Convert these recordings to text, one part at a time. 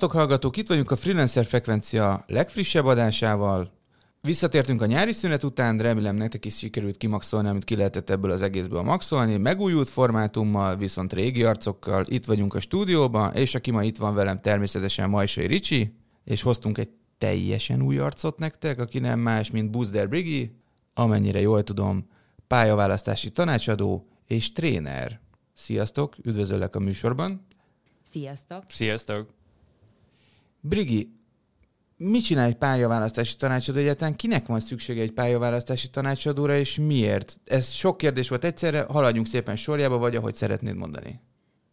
Sziasztok hallgatók, itt vagyunk a Freelancer Frekvencia legfrissebb adásával. Visszatértünk a nyári szünet után, remélem nektek is sikerült kimaxolni, amit ki lehetett ebből az egészből maxolni. Megújult formátummal, viszont régi arcokkal. Itt vagyunk a stúdióban, és aki ma itt van velem természetesen Majsai Ricsi, és hoztunk egy teljesen új arcot nektek, aki nem más, mint Buzder Brigi, amennyire jól tudom, pályaválasztási tanácsadó és tréner. Sziasztok, üdvözöllek a műsorban. Sziasztok! Sziasztok! Brigi, mit csinál egy pályaválasztási tanácsadó egyáltalán? Kinek van szüksége egy pályaválasztási tanácsadóra, és miért? Ez sok kérdés volt egyszerre, haladjunk szépen sorjába, vagy ahogy szeretnéd mondani.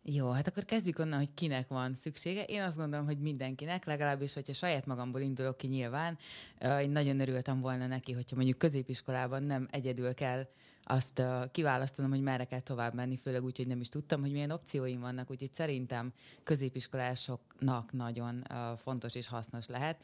Jó, hát akkor kezdjük onnan, hogy kinek van szüksége. Én azt gondolom, hogy mindenkinek, legalábbis, hogyha saját magamból indulok ki nyilván, én nagyon örültem volna neki, hogyha mondjuk középiskolában nem egyedül kell azt kiválasztanom, hogy merre kell tovább menni, főleg úgy, hogy nem is tudtam, hogy milyen opcióim vannak, úgyhogy szerintem középiskolásoknak nagyon fontos és hasznos lehet.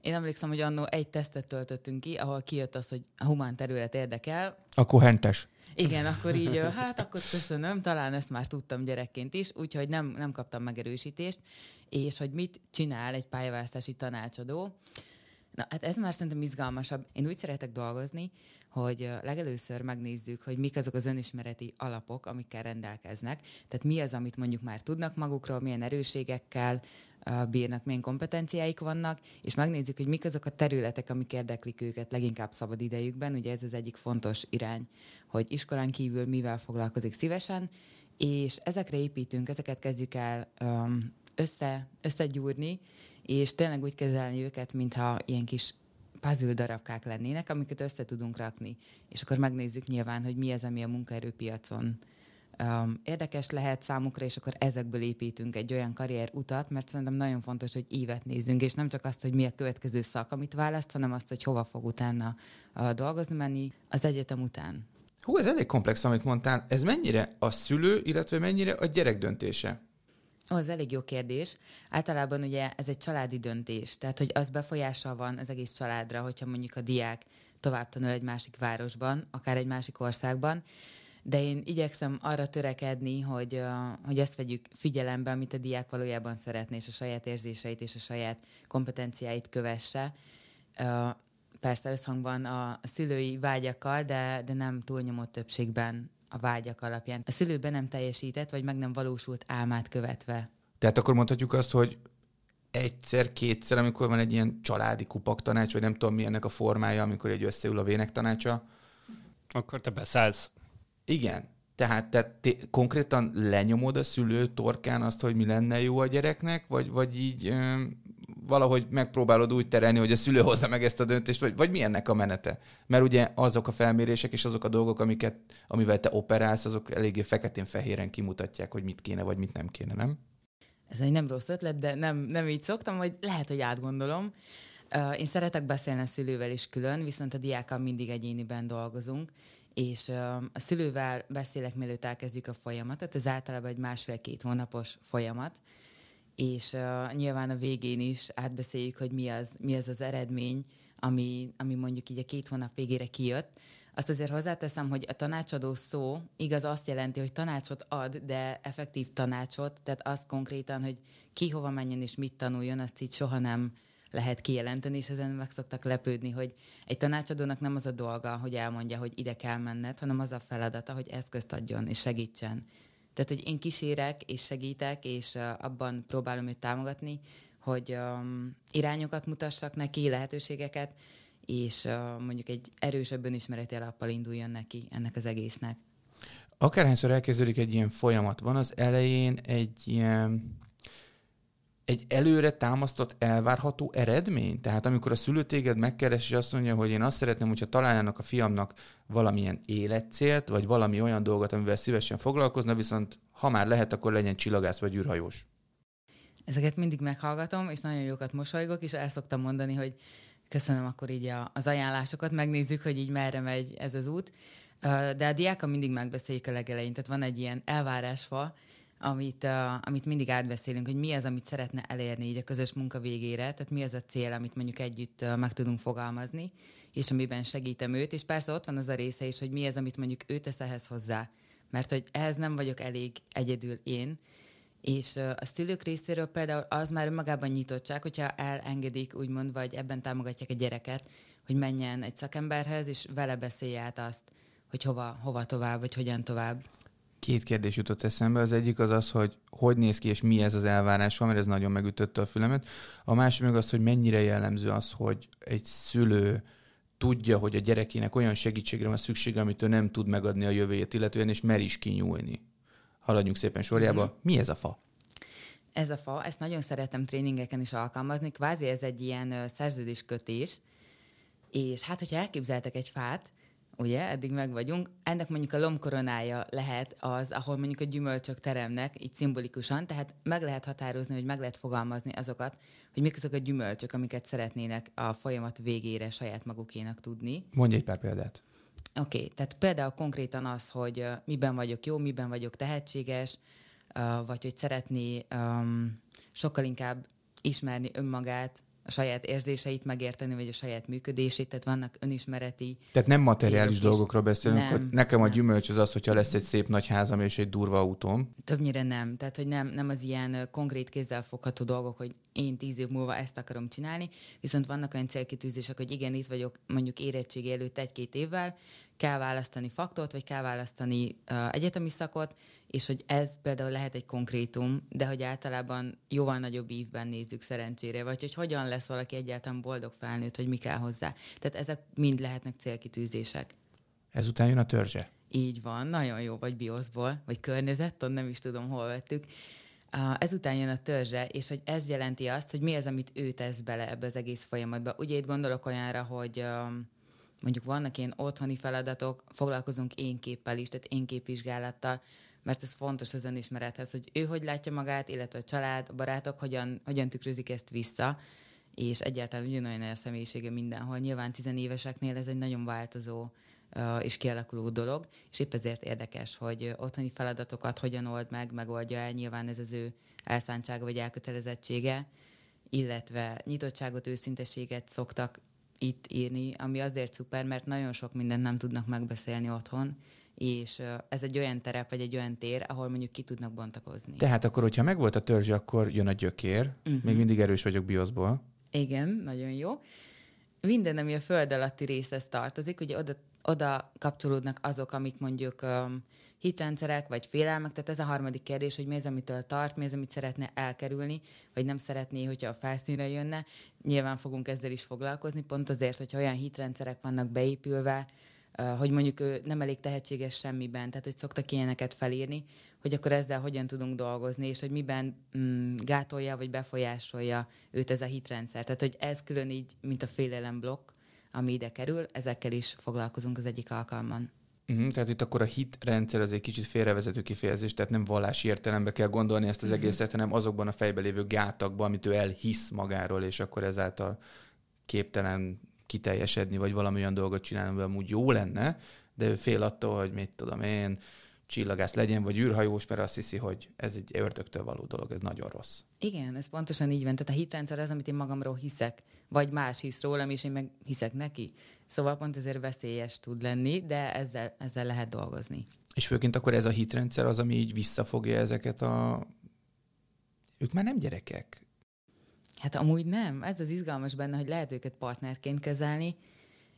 Én emlékszem, hogy annó egy tesztet töltöttünk ki, ahol kijött az, hogy a humán terület érdekel. Akkor hentes. Igen, akkor így, hát akkor köszönöm, talán ezt már tudtam gyerekként is, úgyhogy nem, nem kaptam megerősítést, és hogy mit csinál egy pályaválasztási tanácsadó. Na, hát ez már szerintem izgalmasabb. Én úgy szeretek dolgozni, hogy legelőször megnézzük, hogy mik azok az önismereti alapok, amikkel rendelkeznek. Tehát mi az, amit mondjuk már tudnak magukról, milyen erőségekkel bírnak, milyen kompetenciáik vannak, és megnézzük, hogy mik azok a területek, amik érdeklik őket leginkább szabad idejükben. Ugye ez az egyik fontos irány, hogy iskolán kívül mivel foglalkozik szívesen, és ezekre építünk, ezeket kezdjük el össze, összegyúrni, és tényleg úgy kezelni őket, mintha ilyen kis puzzle darabkák lennének, amiket össze tudunk rakni. És akkor megnézzük nyilván, hogy mi az, ami a munkaerőpiacon um, érdekes lehet számukra, és akkor ezekből építünk egy olyan karrier utat, mert szerintem nagyon fontos, hogy évet nézzünk, és nem csak azt, hogy mi a következő szak, amit választ, hanem azt, hogy hova fog utána uh, dolgozni menni az egyetem után. Hú, ez elég komplex, amit mondtál. Ez mennyire a szülő, illetve mennyire a gyerek döntése? Ez elég jó kérdés. Általában ugye ez egy családi döntés, tehát hogy az befolyással van az egész családra, hogyha mondjuk a diák tovább tanul egy másik városban, akár egy másik országban, de én igyekszem arra törekedni, hogy, hogy ezt vegyük figyelembe, amit a diák valójában szeretné, és a saját érzéseit és a saját kompetenciáit kövesse. Persze összhangban a szülői vágyakkal, de, de nem túlnyomó többségben a vágyak alapján. A szülő be nem teljesített, vagy meg nem valósult álmát követve. Tehát akkor mondhatjuk azt, hogy egyszer, kétszer, amikor van egy ilyen családi kupak tanács, vagy nem tudom mi ennek a formája, amikor egy összeül a vének tanácsa. Akkor te beszállsz. Igen. Tehát te, te konkrétan lenyomod a szülő torkán azt, hogy mi lenne jó a gyereknek, vagy, vagy így ö, valahogy megpróbálod úgy terelni, hogy a szülő hozza meg ezt a döntést, vagy, vagy mi ennek a menete? Mert ugye azok a felmérések és azok a dolgok, amiket, amivel te operálsz, azok eléggé feketén-fehéren kimutatják, hogy mit kéne, vagy mit nem kéne, nem? Ez egy nem rossz ötlet, de nem, nem így szoktam, hogy lehet, hogy átgondolom. Én szeretek beszélni a szülővel is külön, viszont a diákkal mindig egyéniben dolgozunk, és a szülővel beszélek, mielőtt elkezdjük a folyamatot, ez általában egy másfél-két hónapos folyamat, és uh, nyilván a végén is átbeszéljük, hogy mi az, mi az az eredmény, ami, ami mondjuk így a két hónap végére kijött. Azt azért hozzáteszem, hogy a tanácsadó szó igaz azt jelenti, hogy tanácsot ad, de effektív tanácsot, tehát azt konkrétan, hogy ki hova menjen és mit tanuljon, azt így soha nem lehet kijelenteni, és ezen meg szoktak lepődni, hogy egy tanácsadónak nem az a dolga, hogy elmondja, hogy ide kell menned, hanem az a feladata, hogy eszközt adjon és segítsen. Tehát, hogy én kísérek és segítek, és uh, abban próbálom őt támogatni, hogy um, irányokat mutassak neki, lehetőségeket, és uh, mondjuk egy erősebb önismereti alappal induljon neki ennek az egésznek. Akárhányszor elkezdődik egy ilyen folyamat, van az elején egy ilyen egy előre támasztott elvárható eredmény? Tehát amikor a szülő téged megkeres, és azt mondja, hogy én azt szeretném, hogyha találjanak a fiamnak valamilyen életcélt, vagy valami olyan dolgot, amivel szívesen foglalkozna, viszont ha már lehet, akkor legyen csillagász vagy űrhajós. Ezeket mindig meghallgatom, és nagyon jókat mosolygok, és el szoktam mondani, hogy köszönöm akkor így a, az ajánlásokat, megnézzük, hogy így merre megy ez az út. De a diákkal mindig megbeszéljük a legelején, tehát van egy ilyen elvárásfa, amit, uh, amit mindig átbeszélünk, hogy mi az, amit szeretne elérni így a közös munka végére, tehát mi az a cél, amit mondjuk együtt uh, meg tudunk fogalmazni, és amiben segítem őt, és persze ott van az a része is, hogy mi az, amit mondjuk ő tesz ehhez hozzá, mert hogy ehhez nem vagyok elég egyedül én, és uh, a szülők részéről például az már önmagában nyitottság, hogyha elengedik, úgymond, vagy ebben támogatják a gyereket, hogy menjen egy szakemberhez, és vele beszélje át azt, hogy hova, hova tovább, vagy hogyan tovább. Két kérdés jutott eszembe. Az egyik az az, hogy hogy néz ki, és mi ez az elvárás, mert ez nagyon megütötte a fülemet. A másik meg az, hogy mennyire jellemző az, hogy egy szülő tudja, hogy a gyerekének olyan segítségre van szüksége, amit ő nem tud megadni a jövőjét illetően, és mer is kinyúlni. Haladjunk szépen sorjába. Mm-hmm. Mi ez a fa? Ez a fa, ezt nagyon szeretem tréningeken is alkalmazni. Kvázi ez egy ilyen szerződéskötés, és hát, hogyha elképzeltek egy fát, ugye, eddig meg vagyunk. Ennek mondjuk a lombkoronája lehet az, ahol mondjuk a gyümölcsök teremnek, így szimbolikusan, tehát meg lehet határozni, hogy meg lehet fogalmazni azokat, hogy mik azok a gyümölcsök, amiket szeretnének a folyamat végére saját magukénak tudni. Mondj egy pár példát. Oké, okay, tehát például konkrétan az, hogy miben vagyok jó, miben vagyok tehetséges, vagy hogy szeretné um, sokkal inkább ismerni önmagát, a saját érzéseit megérteni, vagy a saját működését, tehát vannak önismereti. Tehát nem materiális dolgokról beszélünk, nem, hogy nekem nem. a gyümölcs az az, hogyha lesz egy szép nagy házam és egy durva autóm. Többnyire nem. Tehát, hogy nem, nem az ilyen konkrét kézzel fogható dolgok, hogy én tíz év múlva ezt akarom csinálni, viszont vannak olyan célkitűzések, hogy igen, itt vagyok mondjuk érettségi előtt egy-két évvel, kell választani faktort, vagy kell választani uh, egyetemi szakot, és hogy ez például lehet egy konkrétum, de hogy általában jóval nagyobb ívben nézzük szerencsére, vagy hogy hogyan lesz valaki egyáltalán boldog felnőtt, hogy mi kell hozzá. Tehát ezek mind lehetnek célkitűzések. Ezután jön a törzse. Így van, nagyon jó, vagy bioszból, vagy környezetton, nem is tudom, hol vettük. Ezután jön a törzse, és hogy ez jelenti azt, hogy mi az, amit ő tesz bele ebbe az egész folyamatba. Ugye itt gondolok olyanra, hogy mondjuk vannak ilyen otthoni feladatok, foglalkozunk én képpel is, tehát én képvizsgálattal, mert ez fontos az önismerethez, hogy ő hogy látja magát, illetve a család, a barátok hogyan, hogyan tükrözik ezt vissza, és egyáltalán ugyanolyan a személyisége mindenhol. Nyilván tizenéveseknél ez egy nagyon változó és kialakuló dolog, és épp ezért érdekes, hogy otthoni feladatokat hogyan old meg, megoldja el, nyilván ez az ő elszántsága vagy elkötelezettsége, illetve nyitottságot, őszinteséget szoktak itt írni, ami azért szuper, mert nagyon sok mindent nem tudnak megbeszélni otthon, és ez egy olyan terep, vagy egy olyan tér, ahol mondjuk ki tudnak bontakozni. Tehát akkor, hogyha megvolt a törzs, akkor jön a gyökér. Uh-huh. Még mindig erős vagyok bioszból. Igen, nagyon jó. Minden, ami a föld alatti részhez tartozik, ugye oda, oda kapcsolódnak azok, amik mondjuk um, hitrendszerek, vagy félelmek, tehát ez a harmadik kérdés, hogy mi az, amitől tart, mi az, amit szeretne elkerülni, vagy nem szeretné, hogyha a felszínre jönne. Nyilván fogunk ezzel is foglalkozni, pont azért, hogy olyan hitrendszerek vannak beépülve, hogy mondjuk ő nem elég tehetséges semmiben, tehát hogy szoktak ilyeneket felírni, hogy akkor ezzel hogyan tudunk dolgozni, és hogy miben mm, gátolja vagy befolyásolja őt ez a hitrendszer. Tehát, hogy ez külön így, mint a blokk, ami ide kerül, ezekkel is foglalkozunk az egyik alkalman. Uh-huh, tehát itt akkor a hitrendszer az egy kicsit félrevezető kifejezés, tehát nem vallási értelembe kell gondolni ezt az uh-huh. egészet, hanem azokban a fejbe lévő gátakban, amit ő elhisz magáról, és akkor ezáltal képtelen kiteljesedni, vagy valami olyan dolgot csinálni, ami amúgy jó lenne, de ő fél attól, hogy mit tudom én, csillagász legyen, vagy űrhajós, mert azt hiszi, hogy ez egy ördögtől való dolog, ez nagyon rossz. Igen, ez pontosan így van. Tehát a hitrendszer az, amit én magamról hiszek, vagy más hisz rólam, és én meg hiszek neki. Szóval pont ezért veszélyes tud lenni, de ezzel, ezzel lehet dolgozni. És főként akkor ez a hitrendszer az, ami így visszafogja ezeket a... Ők már nem gyerekek. Hát amúgy nem. Ez az izgalmas benne, hogy lehet őket partnerként kezelni,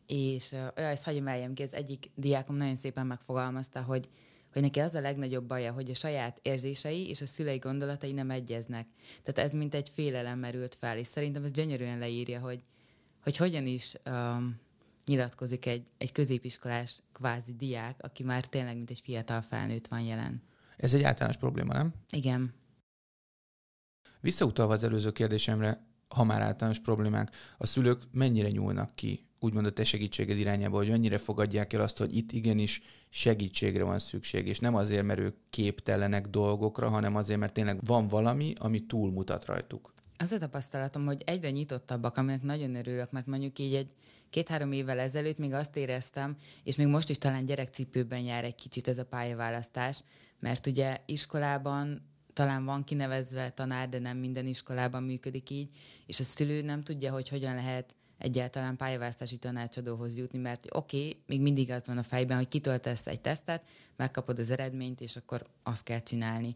és uh, ezt hagyom eljem ki, az egyik diákom nagyon szépen megfogalmazta, hogy, hogy neki az a legnagyobb baja, hogy a saját érzései és a szülei gondolatai nem egyeznek. Tehát ez mint egy félelem merült fel, és szerintem ez gyönyörűen leírja, hogy, hogy hogyan is um, nyilatkozik egy, egy középiskolás kvázi diák, aki már tényleg mint egy fiatal felnőtt van jelen. Ez egy általános probléma, nem? Igen. Visszautalva az előző kérdésemre, ha már általános problémák, a szülők mennyire nyúlnak ki úgymond a te segítséged irányába, hogy annyira fogadják el azt, hogy itt igenis segítségre van szükség, és nem azért, mert ők képtelenek dolgokra, hanem azért, mert tényleg van valami, ami túlmutat rajtuk. Az a tapasztalatom, hogy egyre nyitottabbak, aminek nagyon örülök, mert mondjuk így egy két-három évvel ezelőtt még azt éreztem, és még most is talán gyerekcipőben jár egy kicsit ez a pályaválasztás, mert ugye iskolában talán van kinevezve tanár, de nem minden iskolában működik így, és a szülő nem tudja, hogy hogyan lehet egyáltalán pályaválasztási tanácsadóhoz jutni, mert oké, okay, még mindig az van a fejben, hogy kitöltesz egy tesztet, megkapod az eredményt, és akkor azt kell csinálni.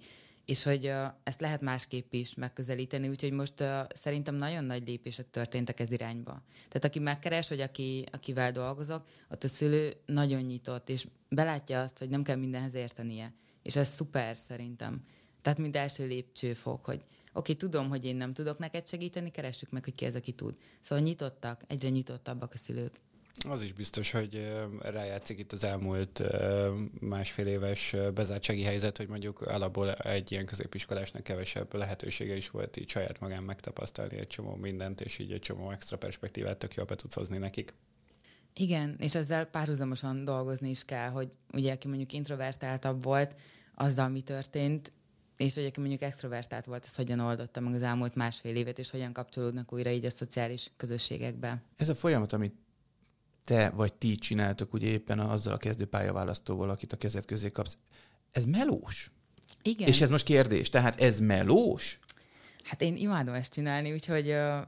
És hogy uh, ezt lehet másképp is megközelíteni, úgyhogy most uh, szerintem nagyon nagy lépések történtek ez irányba. Tehát aki megkeres, vagy aki, akivel dolgozok, ott a szülő nagyon nyitott, és belátja azt, hogy nem kell mindenhez értenie. És ez szuper szerintem. Tehát mint első lépcsőfok, hogy oké, tudom, hogy én nem tudok neked segíteni, keressük meg, hogy ki az, aki tud. Szóval nyitottak, egyre nyitottabbak a szülők. Az is biztos, hogy rájátszik itt az elmúlt másfél éves bezártsági helyzet, hogy mondjuk alapból egy ilyen középiskolásnak kevesebb lehetősége is volt így saját magán megtapasztalni egy csomó mindent, és így egy csomó extra perspektívát tök jól be tudsz hozni nekik. Igen, és ezzel párhuzamosan dolgozni is kell, hogy ugye aki mondjuk introvertáltabb volt, azzal mi történt, és hogy aki mondjuk extrovertált volt, ez hogyan oldotta meg az elmúlt másfél évet, és hogyan kapcsolódnak újra így a szociális közösségekbe. Ez a folyamat, amit te vagy ti csináltok ugye éppen azzal a kezdő pályaválasztóval, akit a kezed közé kapsz, ez melós? Igen. És ez most kérdés, tehát ez melós? Hát én imádom ezt csinálni, úgyhogy uh,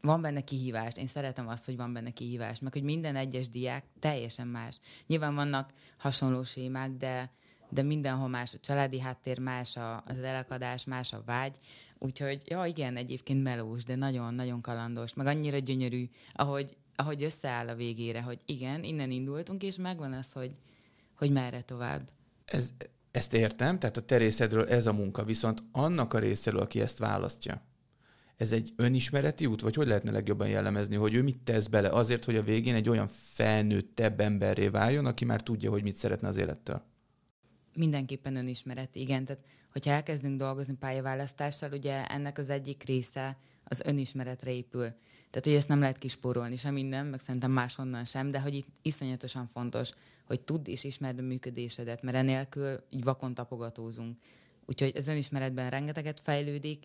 van benne kihívás. Én szeretem azt, hogy van benne kihívás, meg hogy minden egyes diák teljesen más. Nyilván vannak hasonló sémák, de de mindenhol más a családi háttér, más a, az elakadás, más a vágy. Úgyhogy, ja igen, egyébként melós, de nagyon-nagyon kalandos, meg annyira gyönyörű, ahogy, ahogy összeáll a végére, hogy igen, innen indultunk, és megvan az, hogy, hogy merre tovább. Ez, ezt értem, tehát a te részedről ez a munka, viszont annak a részéről, aki ezt választja, ez egy önismereti út, vagy hogy lehetne legjobban jellemezni, hogy ő mit tesz bele azért, hogy a végén egy olyan felnőttebb emberré váljon, aki már tudja, hogy mit szeretne az élettől? Mindenképpen önismeret, igen. Tehát, hogyha elkezdünk dolgozni pályaválasztással, ugye ennek az egyik része az önismeretre épül. Tehát, hogy ezt nem lehet kispórolni sem minden, meg szerintem máshonnan sem, de hogy itt iszonyatosan fontos, hogy tudd és ismerd a működésedet, mert enélkül így vakon tapogatózunk. Úgyhogy az önismeretben rengeteget fejlődik,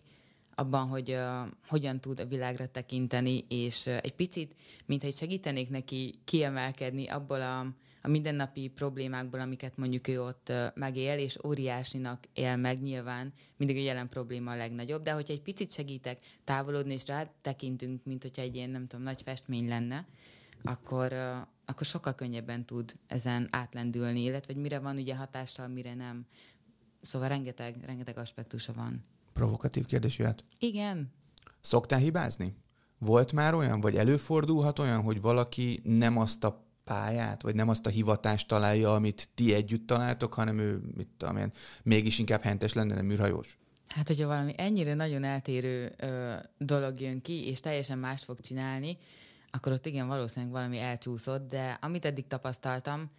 abban, hogy uh, hogyan tud a világra tekinteni, és uh, egy picit, mintha segítenék neki kiemelkedni abból a a mindennapi problémákból, amiket mondjuk ő ott megél, és óriásinak él meg nyilván, mindig a jelen probléma a legnagyobb, de hogyha egy picit segítek távolodni, és rá tekintünk, mint hogyha egy ilyen, nem tudom, nagy festmény lenne, akkor, akkor sokkal könnyebben tud ezen átlendülni, illetve hogy mire van ugye hatással, mire nem. Szóval rengeteg, rengeteg aspektusa van. Provokatív kérdés jöhet? Igen. Szoktál hibázni? Volt már olyan, vagy előfordulhat olyan, hogy valaki nem azt a pályát, vagy nem azt a hivatást találja, amit ti együtt találtok, hanem ő, mit tudom én, mégis inkább hentes lenne, nem űrhajós? Hát, hogyha valami ennyire nagyon eltérő ö, dolog jön ki, és teljesen más fog csinálni, akkor ott igen, valószínűleg valami elcsúszott, de amit eddig tapasztaltam,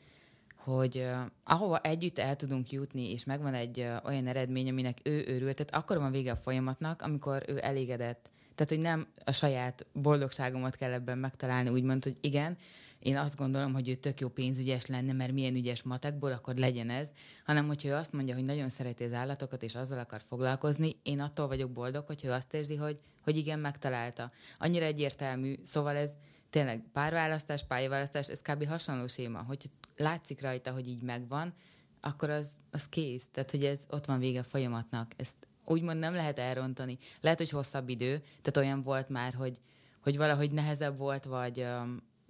hogy uh, ahova együtt el tudunk jutni, és megvan egy uh, olyan eredmény, aminek ő örül, tehát akkor van vége a folyamatnak, amikor ő elégedett. Tehát, hogy nem a saját boldogságomat kell ebben megtalálni, úgymond, hogy igen, én azt gondolom, hogy ő tök jó pénzügyes lenne, mert milyen ügyes matekból, akkor legyen ez, hanem hogyha ő azt mondja, hogy nagyon szereti az állatokat, és azzal akar foglalkozni, én attól vagyok boldog, hogyha ő azt érzi, hogy, hogy igen, megtalálta. Annyira egyértelmű, szóval ez tényleg párválasztás, pályaválasztás, ez kb. hasonló séma, hogy látszik rajta, hogy így megvan, akkor az, az kész. Tehát, hogy ez ott van vége a folyamatnak. Ezt úgymond nem lehet elrontani. Lehet, hogy hosszabb idő, tehát olyan volt már, hogy, hogy valahogy nehezebb volt, vagy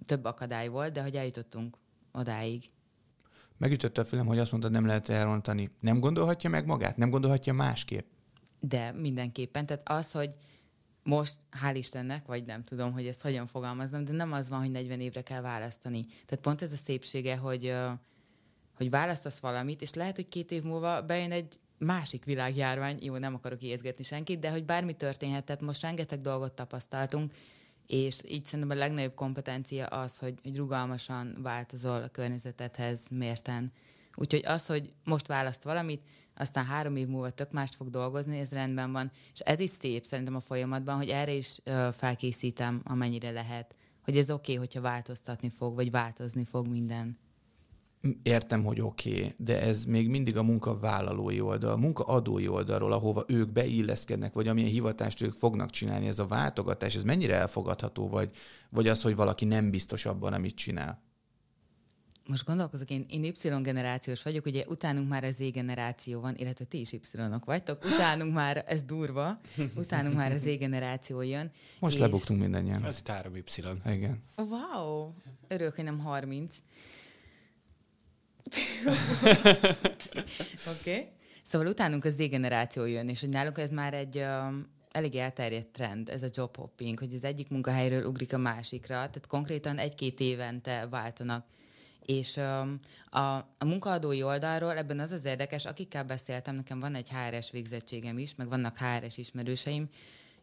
több akadály volt, de hogy eljutottunk odáig. Megütötte a fülem, hogy azt mondtad, nem lehet elrontani. Nem gondolhatja meg magát? Nem gondolhatja másképp? De mindenképpen. Tehát az, hogy most, hál' Istennek, vagy nem tudom, hogy ezt hogyan fogalmaznom, de nem az van, hogy 40 évre kell választani. Tehát pont ez a szépsége, hogy, hogy választasz valamit, és lehet, hogy két év múlva bejön egy másik világjárvány, jó, nem akarok érzgetni senkit, de hogy bármi történhet, tehát most rengeteg dolgot tapasztaltunk, és így szerintem a legnagyobb kompetencia az, hogy, hogy rugalmasan változol a környezetedhez mérten. Úgyhogy az, hogy most választ valamit, aztán három év múlva tök mást fog dolgozni, ez rendben van. És ez is szép szerintem a folyamatban, hogy erre is ö, felkészítem, amennyire lehet, hogy ez oké, okay, hogyha változtatni fog, vagy változni fog minden. Értem, hogy oké, okay, de ez még mindig a munkavállalói oldal, a munkaadói oldalról, ahova ők beilleszkednek, vagy amilyen hivatást ők fognak csinálni, ez a váltogatás, ez mennyire elfogadható, vagy, vagy az, hogy valaki nem biztos abban, amit csinál? most gondolkozok, én, én Y-generációs vagyok, ugye utánunk már az Z-generáció van, illetve ti is Y-ok vagytok, utánunk már, ez durva, utánunk már az Z-generáció jön. Most és... lebuktunk mindannyian. Ez itt 3 Y. Igen. Wow, örülök, hogy nem 30. Oké. okay. Szóval utánunk az Z-generáció jön, és hogy nálunk ez már egy um, elég elterjedt trend, ez a job hopping, hogy az egyik munkahelyről ugrik a másikra, tehát konkrétan egy-két évente váltanak és a, a munkaadói oldalról ebben az az érdekes, akikkel beszéltem, nekem van egy HRS végzettségem is, meg vannak HRS ismerőseim,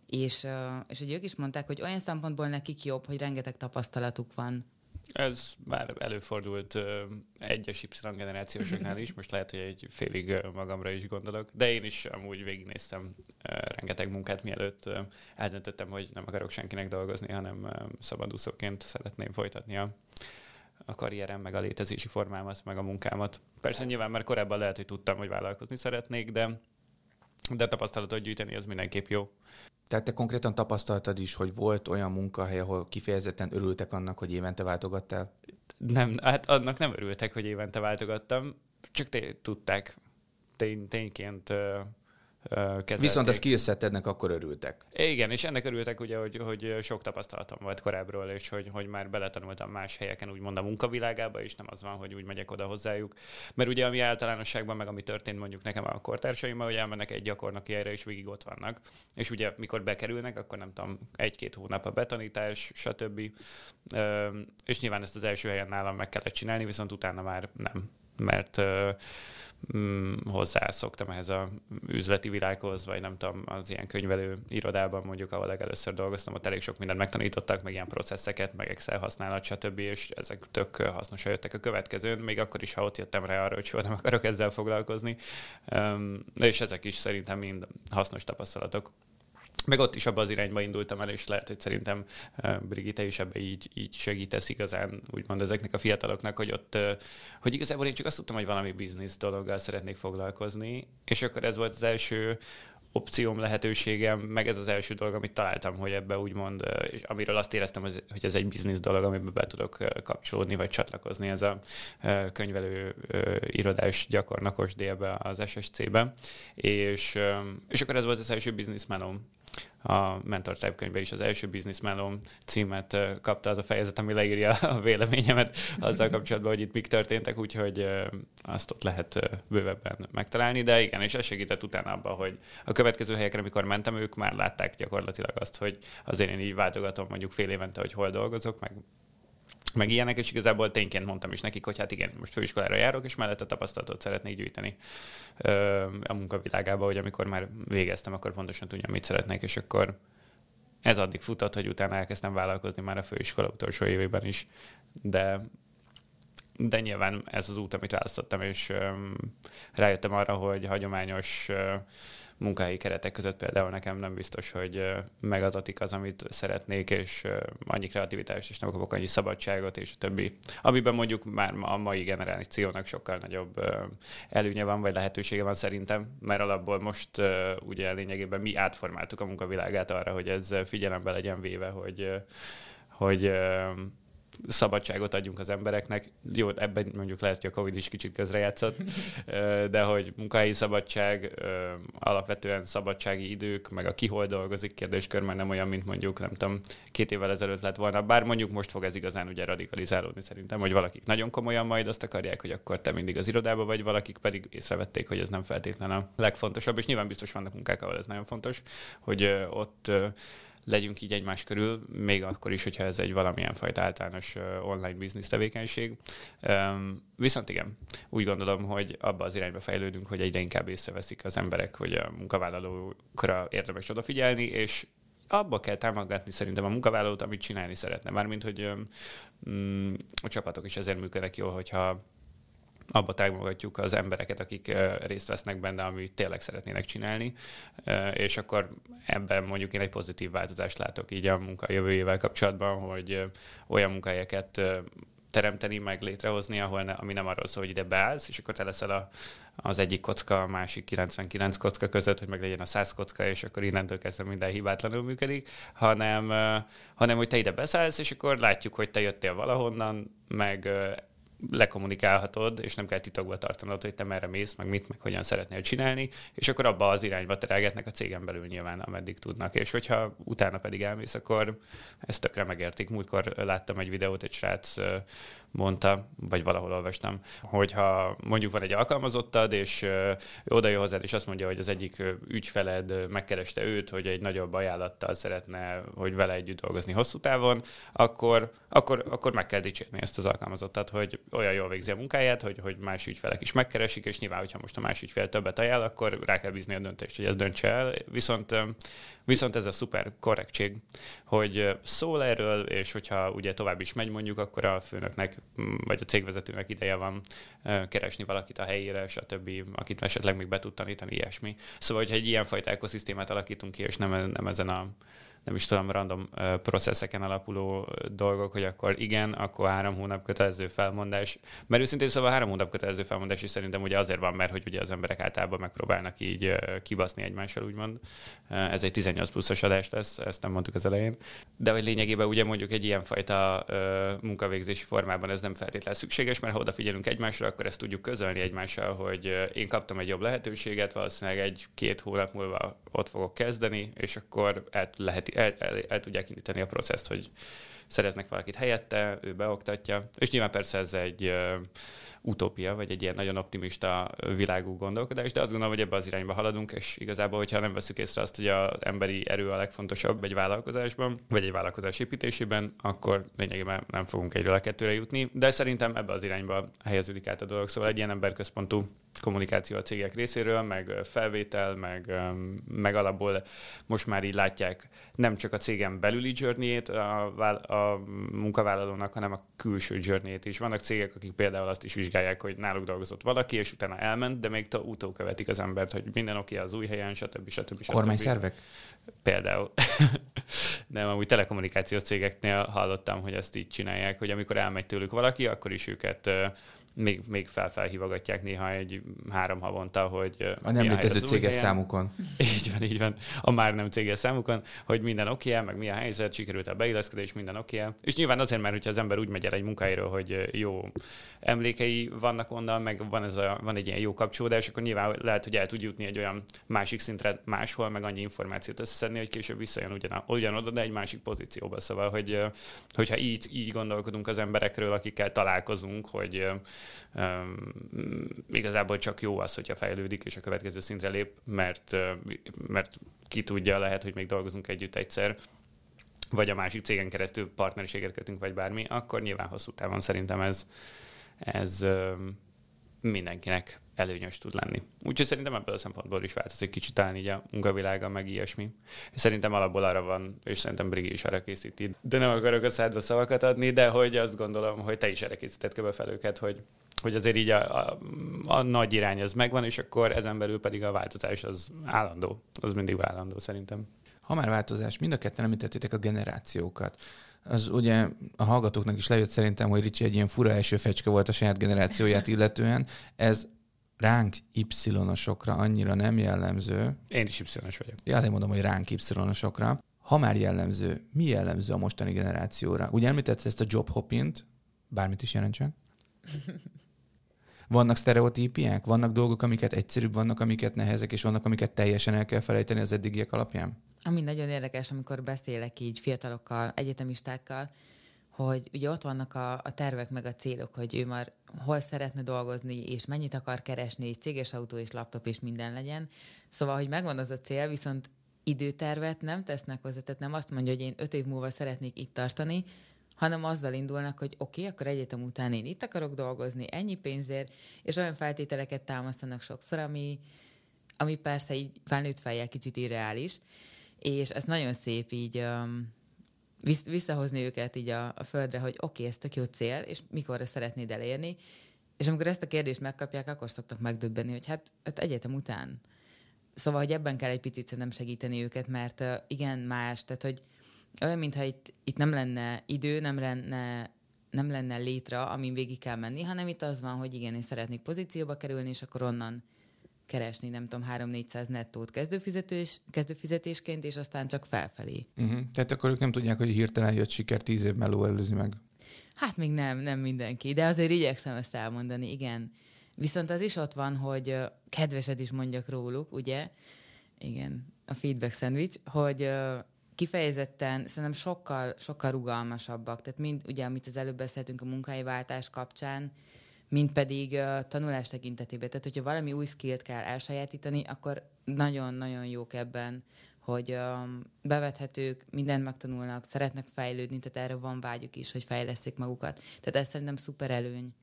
és, és hogy ők is mondták, hogy olyan szempontból nekik jobb, hogy rengeteg tapasztalatuk van. Ez már előfordult uh, egyes Y generációsoknál is, most lehet, hogy egy félig uh, magamra is gondolok, de én is amúgy végignéztem rengeteg munkát, mielőtt uh, eldöntöttem, hogy nem akarok senkinek dolgozni, hanem szabadúszóként szeretném folytatni a a karrierem, meg a létezési formámat, meg a munkámat. Persze nyilván már korábban lehet, hogy tudtam, hogy vállalkozni szeretnék, de, de tapasztalatot gyűjteni az mindenképp jó. Tehát te konkrétan tapasztaltad is, hogy volt olyan munkahely, ahol kifejezetten örültek annak, hogy évente váltogattál? Nem, hát annak nem örültek, hogy évente váltogattam, csak te, tudták tény, tényként kezelték. Viszont a skillsetednek akkor örültek. Igen, és ennek örültek ugye, hogy, hogy sok tapasztalatom volt korábbról, és hogy, hogy már beletanultam más helyeken, úgymond a munkavilágába, és nem az van, hogy úgy megyek oda hozzájuk. Mert ugye ami általánosságban, meg ami történt mondjuk nekem a kortársaimmal, hogy elmennek egy gyakornoki helyre, és végig ott vannak. És ugye mikor bekerülnek, akkor nem tudom, egy-két hónap a betanítás, stb. És nyilván ezt az első helyen nálam meg kellett csinálni, viszont utána már nem. Mert mm, hozzászoktam ehhez a üzleti világhoz, vagy nem tudom, az ilyen könyvelő irodában mondjuk, ahol legelőször dolgoztam, ott elég sok mindent megtanítottak, meg ilyen processzeket, meg Excel használat, stb. és ezek tök hasznosan jöttek a következőn, még akkor is, ha ott jöttem rá arra, hogy soha nem akarok ezzel foglalkozni. És ezek is szerintem mind hasznos tapasztalatok. Meg ott is abban az irányba indultam el, és lehet, hogy szerintem uh, Brigitte is ebbe így, így segítesz igazán, úgymond ezeknek a fiataloknak, hogy ott, hogy igazából én csak azt tudtam, hogy valami biznisz dologgal szeretnék foglalkozni, és akkor ez volt az első opcióm, lehetőségem, meg ez az első dolog, amit találtam, hogy ebbe úgymond, és amiről azt éreztem, hogy ez egy biznisz dolog, amiben be tudok kapcsolódni, vagy csatlakozni ez a könyvelő irodás gyakornokos délbe az SSC-be. És, és akkor ez volt az első bizniszmenom, a Mentor könyvben is az első Business Melon címet kapta az a fejezet, ami leírja a véleményemet azzal kapcsolatban, hogy itt mik történtek, úgyhogy azt ott lehet bővebben megtalálni, de igen, és ez segített utána abban, hogy a következő helyekre, amikor mentem, ők már látták gyakorlatilag azt, hogy azért én így váltogatom mondjuk fél évente, hogy hol dolgozok, meg meg ilyenek, és igazából tényként mondtam is nekik, hogy hát igen, most főiskolára járok, és mellett a tapasztalatot szeretnék gyűjteni ö, a munkavilágába, hogy amikor már végeztem, akkor pontosan tudjam, mit szeretnék, és akkor ez addig futott, hogy utána elkezdtem vállalkozni már a főiskola utolsó évében is, de de nyilván ez az út, amit választottam, és ö, rájöttem arra, hogy hagyományos ö, munkahelyi keretek között például nekem nem biztos, hogy megadatik az, amit szeretnék, és annyi kreativitást, és nem kapok annyi szabadságot, és a többi. Amiben mondjuk már a mai generációnak sokkal nagyobb előnye van, vagy lehetősége van szerintem, mert alapból most ugye lényegében mi átformáltuk a munkavilágát arra, hogy ez figyelembe legyen véve, hogy hogy szabadságot adjunk az embereknek. Jó, ebben mondjuk lehet, hogy a Covid is kicsit közrejátszott, de hogy munkahelyi szabadság, alapvetően szabadsági idők, meg a ki hol dolgozik kérdéskör már nem olyan, mint mondjuk, nem tudom, két évvel ezelőtt lett volna. Bár mondjuk most fog ez igazán ugye radikalizálódni szerintem, hogy valakik nagyon komolyan majd azt akarják, hogy akkor te mindig az irodába vagy, valakik pedig észrevették, hogy ez nem feltétlen a legfontosabb, és nyilván biztos vannak munkák, ahol ez nagyon fontos, hogy ott legyünk így egymás körül, még akkor is, hogyha ez egy valamilyen fajta általános online biznisz tevékenység. Viszont igen, úgy gondolom, hogy abba az irányba fejlődünk, hogy egyre inkább észreveszik az emberek, hogy a munkavállalókra érdemes odafigyelni, és abba kell támogatni szerintem a munkavállalót, amit csinálni szeretne. Mármint, hogy mm, a csapatok is ezért működnek jól, hogyha abba támogatjuk az embereket, akik részt vesznek benne, amit tényleg szeretnének csinálni, és akkor ebben mondjuk én egy pozitív változást látok így a munka jövőjével kapcsolatban, hogy olyan munkahelyeket teremteni, meg létrehozni, ahol ne, ami nem arról szól, hogy ide beállsz, és akkor te leszel a, az egyik kocka, a másik 99 kocka között, hogy meg legyen a 100 kocka, és akkor innentől kezdve minden hibátlanul működik, hanem, hanem hogy te ide beszállsz, és akkor látjuk, hogy te jöttél valahonnan, meg lekommunikálhatod, és nem kell titokba tartanod, hogy te merre mész, meg mit, meg hogyan szeretnél csinálni, és akkor abba az irányba terelgetnek a cégen belül nyilván, ameddig tudnak. És hogyha utána pedig elmész, akkor ezt tökre megértik. Múltkor láttam egy videót, egy srác mondta, vagy valahol olvastam, hogyha mondjuk van egy alkalmazottad, és oda jön hozzád, és azt mondja, hogy az egyik ügyfeled megkereste őt, hogy egy nagyobb ajánlattal szeretne, hogy vele együtt dolgozni hosszú távon, akkor, akkor, akkor meg kell dicsérni ezt az alkalmazottat, hogy olyan jól végzi a munkáját, hogy, hogy más ügyfelek is megkeresik, és nyilván, hogyha most a más ügyfél többet ajánl, akkor rá kell bízni a döntést, hogy ez döntse el. Viszont Viszont ez a szuper korrektség, hogy szól erről, és hogyha ugye tovább is megy mondjuk, akkor a főnöknek vagy a cégvezetőnek ideje van keresni valakit a helyére, stb., akit esetleg még be tud tanítani, ilyesmi. Szóval, hogyha egy ilyenfajta ekoszisztémát alakítunk ki, és nem, nem ezen a nem is tudom, random processzeken alapuló dolgok, hogy akkor igen, akkor három hónap kötelező felmondás. Mert őszintén szóval három hónap kötelező felmondás is szerintem ugye azért van, mert hogy ugye az emberek általában megpróbálnak így kibaszni egymással, úgymond. Ez egy 18 pluszos adás lesz, ezt nem mondtuk az elején. De hogy lényegében ugye mondjuk egy ilyenfajta munkavégzési formában ez nem feltétlenül szükséges, mert ha odafigyelünk egymásra, akkor ezt tudjuk közölni egymással, hogy én kaptam egy jobb lehetőséget, valószínűleg egy-két hónap múlva ott fogok kezdeni, és akkor el lehet el, el, el tudják indítani a processzt, hogy szereznek valakit helyette, ő beoktatja. És nyilván persze ez egy utópia, vagy egy ilyen nagyon optimista világú gondolkodás, de azt gondolom, hogy ebbe az irányba haladunk, és igazából, hogyha nem veszük észre azt, hogy az emberi erő a legfontosabb egy vállalkozásban, vagy egy vállalkozás építésében, akkor lényegében nem fogunk egyről a kettőre jutni, de szerintem ebbe az irányba helyeződik át a dolog. Szóval egy ilyen emberközpontú kommunikáció a cégek részéről, meg felvétel, meg, meg alapból most már így látják nem csak a cégen belüli journey a, a munkavállalónak, hanem a külső journey is. Vannak cégek, akik például azt is vizsgálják, hogy náluk dolgozott valaki, és utána elment, de még utó követik az embert, hogy minden oké az új helyen, stb. stb. stb. Kormányszervek? Például. Nem, amúgy telekommunikációs cégeknél hallottam, hogy ezt így csinálják, hogy amikor elmegy tőlük valaki, akkor is őket még, még felfelhívogatják néha egy három havonta, hogy a nem létező céges számukon. Így van, így van. A már nem céges számukon, hogy minden oké, okay, meg mi a helyzet, sikerült a beilleszkedés, minden oké. Okay. És nyilván azért, mert hogyha az ember úgy megy el egy munkáiról, hogy jó emlékei vannak onnan, meg van, ez a, van egy ilyen jó kapcsolódás, akkor nyilván lehet, hogy el tud jutni egy olyan másik szintre máshol, meg annyi információt összeszedni, hogy később visszajön ugyan, ugyanoda, de egy másik pozícióba. Szóval, hogy, hogyha így, így gondolkodunk az emberekről, akikkel találkozunk, hogy igazából csak jó az, hogyha fejlődik és a következő szintre lép, mert, mert ki tudja, lehet, hogy még dolgozunk együtt egyszer, vagy a másik cégen keresztül partnerséget kötünk, vagy bármi, akkor nyilván hosszú távon szerintem ez, ez mindenkinek előnyös tud lenni. Úgyhogy szerintem ebből a szempontból is változik kicsit talán így a munkavilága, meg ilyesmi. Szerintem alapból arra van, és szerintem Brigi is arra készíti. De nem akarok a szádba szavakat adni, de hogy azt gondolom, hogy te is erre készített köbe fel őket, hogy, hogy azért így a, a, a, nagy irány az megvan, és akkor ezen belül pedig a változás az állandó. Az mindig állandó szerintem. Ha már változás, mind a ketten említettétek a generációkat az ugye a hallgatóknak is lejött szerintem, hogy Ricsi egy ilyen fura első fecske volt a saját generációját illetően. Ez ránk Y-osokra annyira nem jellemző. Én is Y-os vagyok. Ja, azért mondom, hogy ránk Y-osokra. Ha már jellemző, mi jellemző a mostani generációra? Ugye említett ezt a job hoppint, bármit is jelentsen. Vannak sztereotípiák? Vannak dolgok, amiket egyszerűbb, vannak, amiket nehezek, és vannak, amiket teljesen el kell felejteni az eddigiek alapján? Ami nagyon érdekes, amikor beszélek így fiatalokkal, egyetemistákkal, hogy ugye ott vannak a, a tervek meg a célok, hogy ő már hol szeretne dolgozni, és mennyit akar keresni, és céges autó, és laptop, és minden legyen. Szóval, hogy megvan az a cél, viszont időtervet nem tesznek hozzá, tehát nem azt mondja, hogy én öt év múlva szeretnék itt tartani, hanem azzal indulnak, hogy oké, okay, akkor egyetem után én itt akarok dolgozni, ennyi pénzért, és olyan feltételeket támasztanak sokszor, ami, ami persze így felnőtt fejjel kicsit irreális, és ez nagyon szép így um, visszahozni őket így a, a földre, hogy oké, okay, ez tök jó cél, és mikorra szeretnéd elérni, és amikor ezt a kérdést megkapják, akkor szoktak megdöbbenni, hogy hát, hát egyetem után. Szóval, hogy ebben kell egy picit szerintem segíteni őket, mert uh, igen, más, tehát, hogy olyan, mintha itt, itt nem lenne idő, nem lenne, nem lenne létre, amin végig kell menni, hanem itt az van, hogy igen, én szeretnék pozícióba kerülni, és akkor onnan keresni, nem tudom, 3-400 nettót kezdőfizetés, kezdőfizetésként, és aztán csak felfelé. Uh-huh. Tehát akkor ők nem tudják, hogy hirtelen jött siker, tíz év meló előzi meg. Hát még nem, nem mindenki, de azért igyekszem ezt elmondani, igen. Viszont az is ott van, hogy kedveset is mondjak róluk, ugye? Igen, a feedback szendvics, hogy kifejezetten szerintem sokkal, sokkal rugalmasabbak. Tehát mind, ugye, amit az előbb beszéltünk a munkahelyváltás kapcsán, mint pedig uh, tanulás tekintetében. Tehát, hogyha valami új skillt kell elsajátítani, akkor nagyon-nagyon jók ebben, hogy um, bevethetők, mindent megtanulnak, szeretnek fejlődni, tehát erre van vágyuk is, hogy fejleszik magukat. Tehát ez szerintem szuper előny.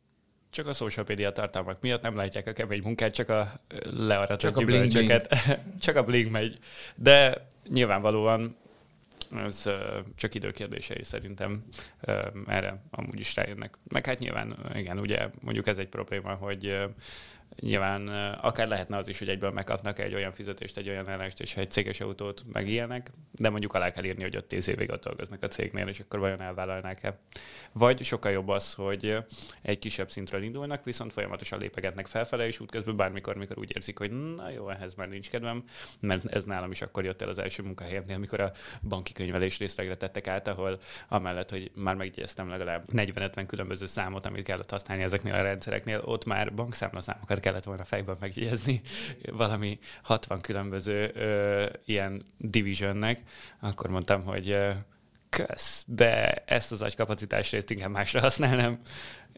Csak a social media tartalmak miatt nem látják a kemény munkát, csak a learatott csak a bling, bling. csak a bling megy. De nyilvánvalóan ez csak időkérdései szerintem erre amúgy is rájönnek. Meg hát nyilván, igen, ugye mondjuk ez egy probléma, hogy Nyilván akár lehetne az is, hogy egyből megkapnak egy olyan fizetést, egy olyan állást és egy céges autót, meg ilyenek, de mondjuk alá kell írni, hogy ott tíz évig ott dolgoznak a cégnél, és akkor vajon elvállalnák-e. Vagy sokkal jobb az, hogy egy kisebb szintről indulnak, viszont folyamatosan lépegetnek felfele, és útközben bármikor, mikor úgy érzik, hogy na jó, ehhez már nincs kedvem, mert ez nálam is akkor jött el az első munkahelyemnél, amikor a banki könyvelés részlegre tettek át, ahol amellett, hogy már megjegyeztem legalább 40-50 különböző számot, amit kellett használni ezeknél a rendszereknél, ott már bankszámlaszámokat kellett volna fejben megjegyezni valami 60 különböző ö, ilyen divisionnek, akkor mondtam, hogy kösz, de ezt az agykapacitás részt inkább másra használnám,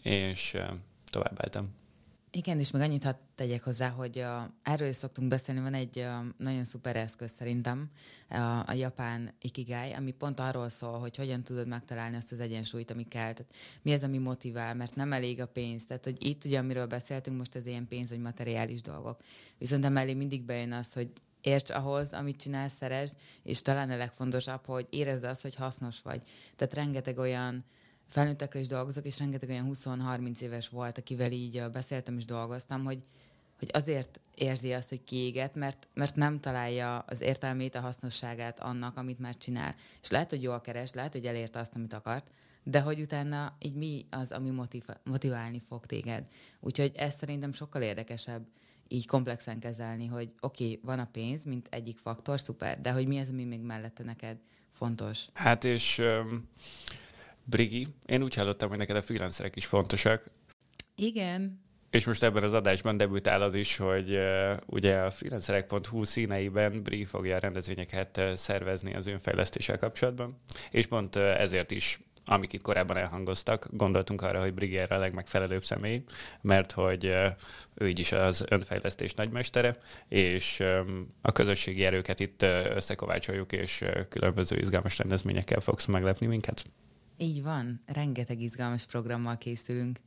és ö, továbbálltam. Igen, és meg annyit hadd tegyek hozzá, hogy uh, erről is szoktunk beszélni, van egy uh, nagyon szuper eszköz szerintem, uh, a japán ikigai, ami pont arról szól, hogy hogyan tudod megtalálni azt az egyensúlyt, ami kell. Tehát mi az, ami motivál, mert nem elég a pénz. Tehát, hogy itt ugye, amiről beszéltünk most, az ilyen pénz, vagy materiális dolgok. Viszont emellé mindig bejön az, hogy érts ahhoz, amit csinálsz, szeresd, és talán a legfontosabb, hogy érezd azt, hogy hasznos vagy. Tehát rengeteg olyan felnőttekkel is dolgozok, és rengeteg olyan 20-30 éves volt, akivel így beszéltem és dolgoztam, hogy, hogy azért érzi azt, hogy kiéget, mert, mert nem találja az értelmét, a hasznosságát annak, amit már csinál. És lehet, hogy jól keres, lehet, hogy elérte azt, amit akart, de hogy utána így mi az, ami motiv- motiválni fog téged. Úgyhogy ez szerintem sokkal érdekesebb így komplexen kezelni, hogy oké, okay, van a pénz, mint egyik faktor, szuper, de hogy mi az, ami még mellette neked fontos? Hát és um, Brigi, én úgy hallottam, hogy neked a freelancerek is fontosak. Igen. És most ebben az adásban debütál az is, hogy uh, ugye a freelancerek.hu színeiben Brigi fogja a rendezvényeket uh, szervezni az önfejlesztéssel kapcsolatban, és pont uh, ezért is amik itt korábban elhangoztak, gondoltunk arra, hogy Brigier a legmegfelelőbb személy, mert hogy ő így is az önfejlesztés nagymestere, és a közösségi erőket itt összekovácsoljuk, és különböző izgalmas rendezvényekkel fogsz meglepni minket. Így van, rengeteg izgalmas programmal készülünk.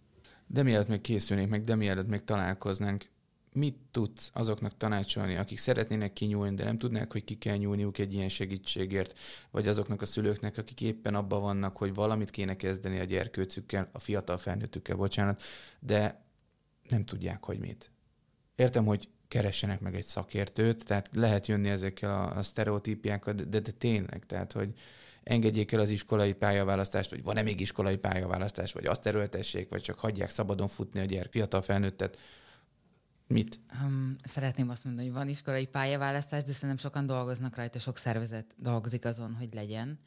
De mielőtt még készülnénk meg, de mielőtt még találkoznánk, mit tudsz azoknak tanácsolni, akik szeretnének kinyúlni, de nem tudnák, hogy ki kell nyúlniuk egy ilyen segítségért, vagy azoknak a szülőknek, akik éppen abban vannak, hogy valamit kéne kezdeni a gyerkőcükkel, a fiatal felnőttükkel, bocsánat, de nem tudják, hogy mit. Értem, hogy keressenek meg egy szakértőt, tehát lehet jönni ezekkel a, a sztereotípiákkal, de, de, de tényleg, tehát, hogy engedjék el az iskolai pályaválasztást, vagy van-e még iskolai pályaválasztás, vagy azt terültessék, vagy csak hagyják szabadon futni a gyerek fiatal felnőttet. Mit? Um, szeretném azt mondani, hogy van iskolai pályaválasztás, de szerintem sokan dolgoznak rajta, sok szervezet dolgozik azon, hogy legyen.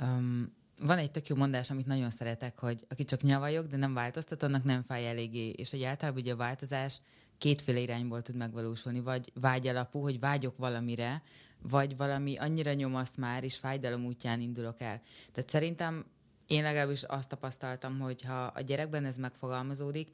Um, van egy tök jó mondás, amit nagyon szeretek, hogy aki csak nyavajog, de nem változtat, annak nem fáj eléggé. És hogy általában ugye a változás kétféle irányból tud megvalósulni, vagy vágy alapú, hogy vágyok valamire, vagy valami annyira nyomaszt már, és fájdalom útján indulok el. Tehát szerintem én legalábbis azt tapasztaltam, hogy ha a gyerekben ez megfogalmazódik,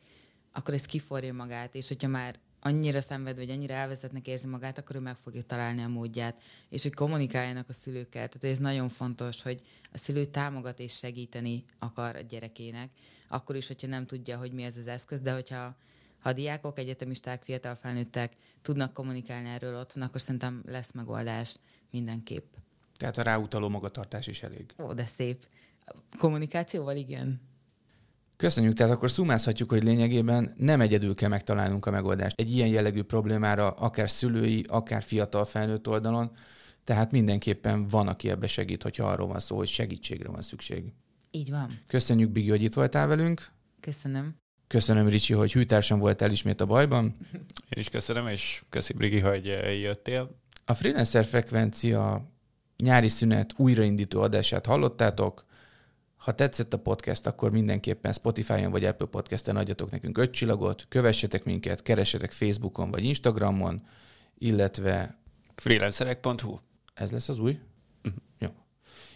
akkor ez kiforja magát, és hogyha már annyira szenved, vagy annyira elvezetnek érzi magát, akkor ő meg fogja találni a módját, és hogy kommunikáljanak a szülőkkel. Tehát ez nagyon fontos, hogy a szülő támogat és segíteni akar a gyerekének, akkor is, hogyha nem tudja, hogy mi ez az eszköz, de hogyha ha a diákok, egyetemisták, fiatal felnőttek tudnak kommunikálni erről otthon, akkor szerintem lesz megoldás mindenképp. Tehát a ráutaló magatartás is elég. Ó, de szép. Kommunikációval igen. Köszönjük, tehát akkor szumázhatjuk, hogy lényegében nem egyedül kell megtalálnunk a megoldást egy ilyen jellegű problémára, akár szülői, akár fiatal felnőtt oldalon, tehát mindenképpen van, aki ebbe segít, hogyha arról van szó, hogy segítségre van szükség. Így van. Köszönjük, Bigi, hogy itt voltál velünk. Köszönöm. Köszönöm, Ricsi, hogy hűtársan voltál ismét a bajban. Én is köszönöm, és köszi, Brigi, hogy jöttél. A Freelancer Frekvencia nyári szünet újraindító adását hallottátok. Ha tetszett a podcast, akkor mindenképpen Spotify-on vagy Apple Podcast-en adjatok nekünk öt csillagot, kövessetek minket, keressetek Facebookon vagy Instagramon, illetve freelancerek.hu ez lesz az új? Uh-huh. Jó.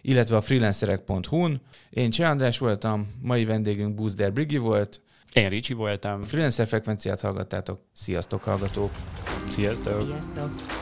Illetve a freelancerek.hu-n. Én Cseh András voltam, mai vendégünk Buzder Brigi volt. Én Ricsi voltam. Freelancer frekvenciát hallgattátok. Sziasztok, hallgatók! Sziasztok! Sziasztok!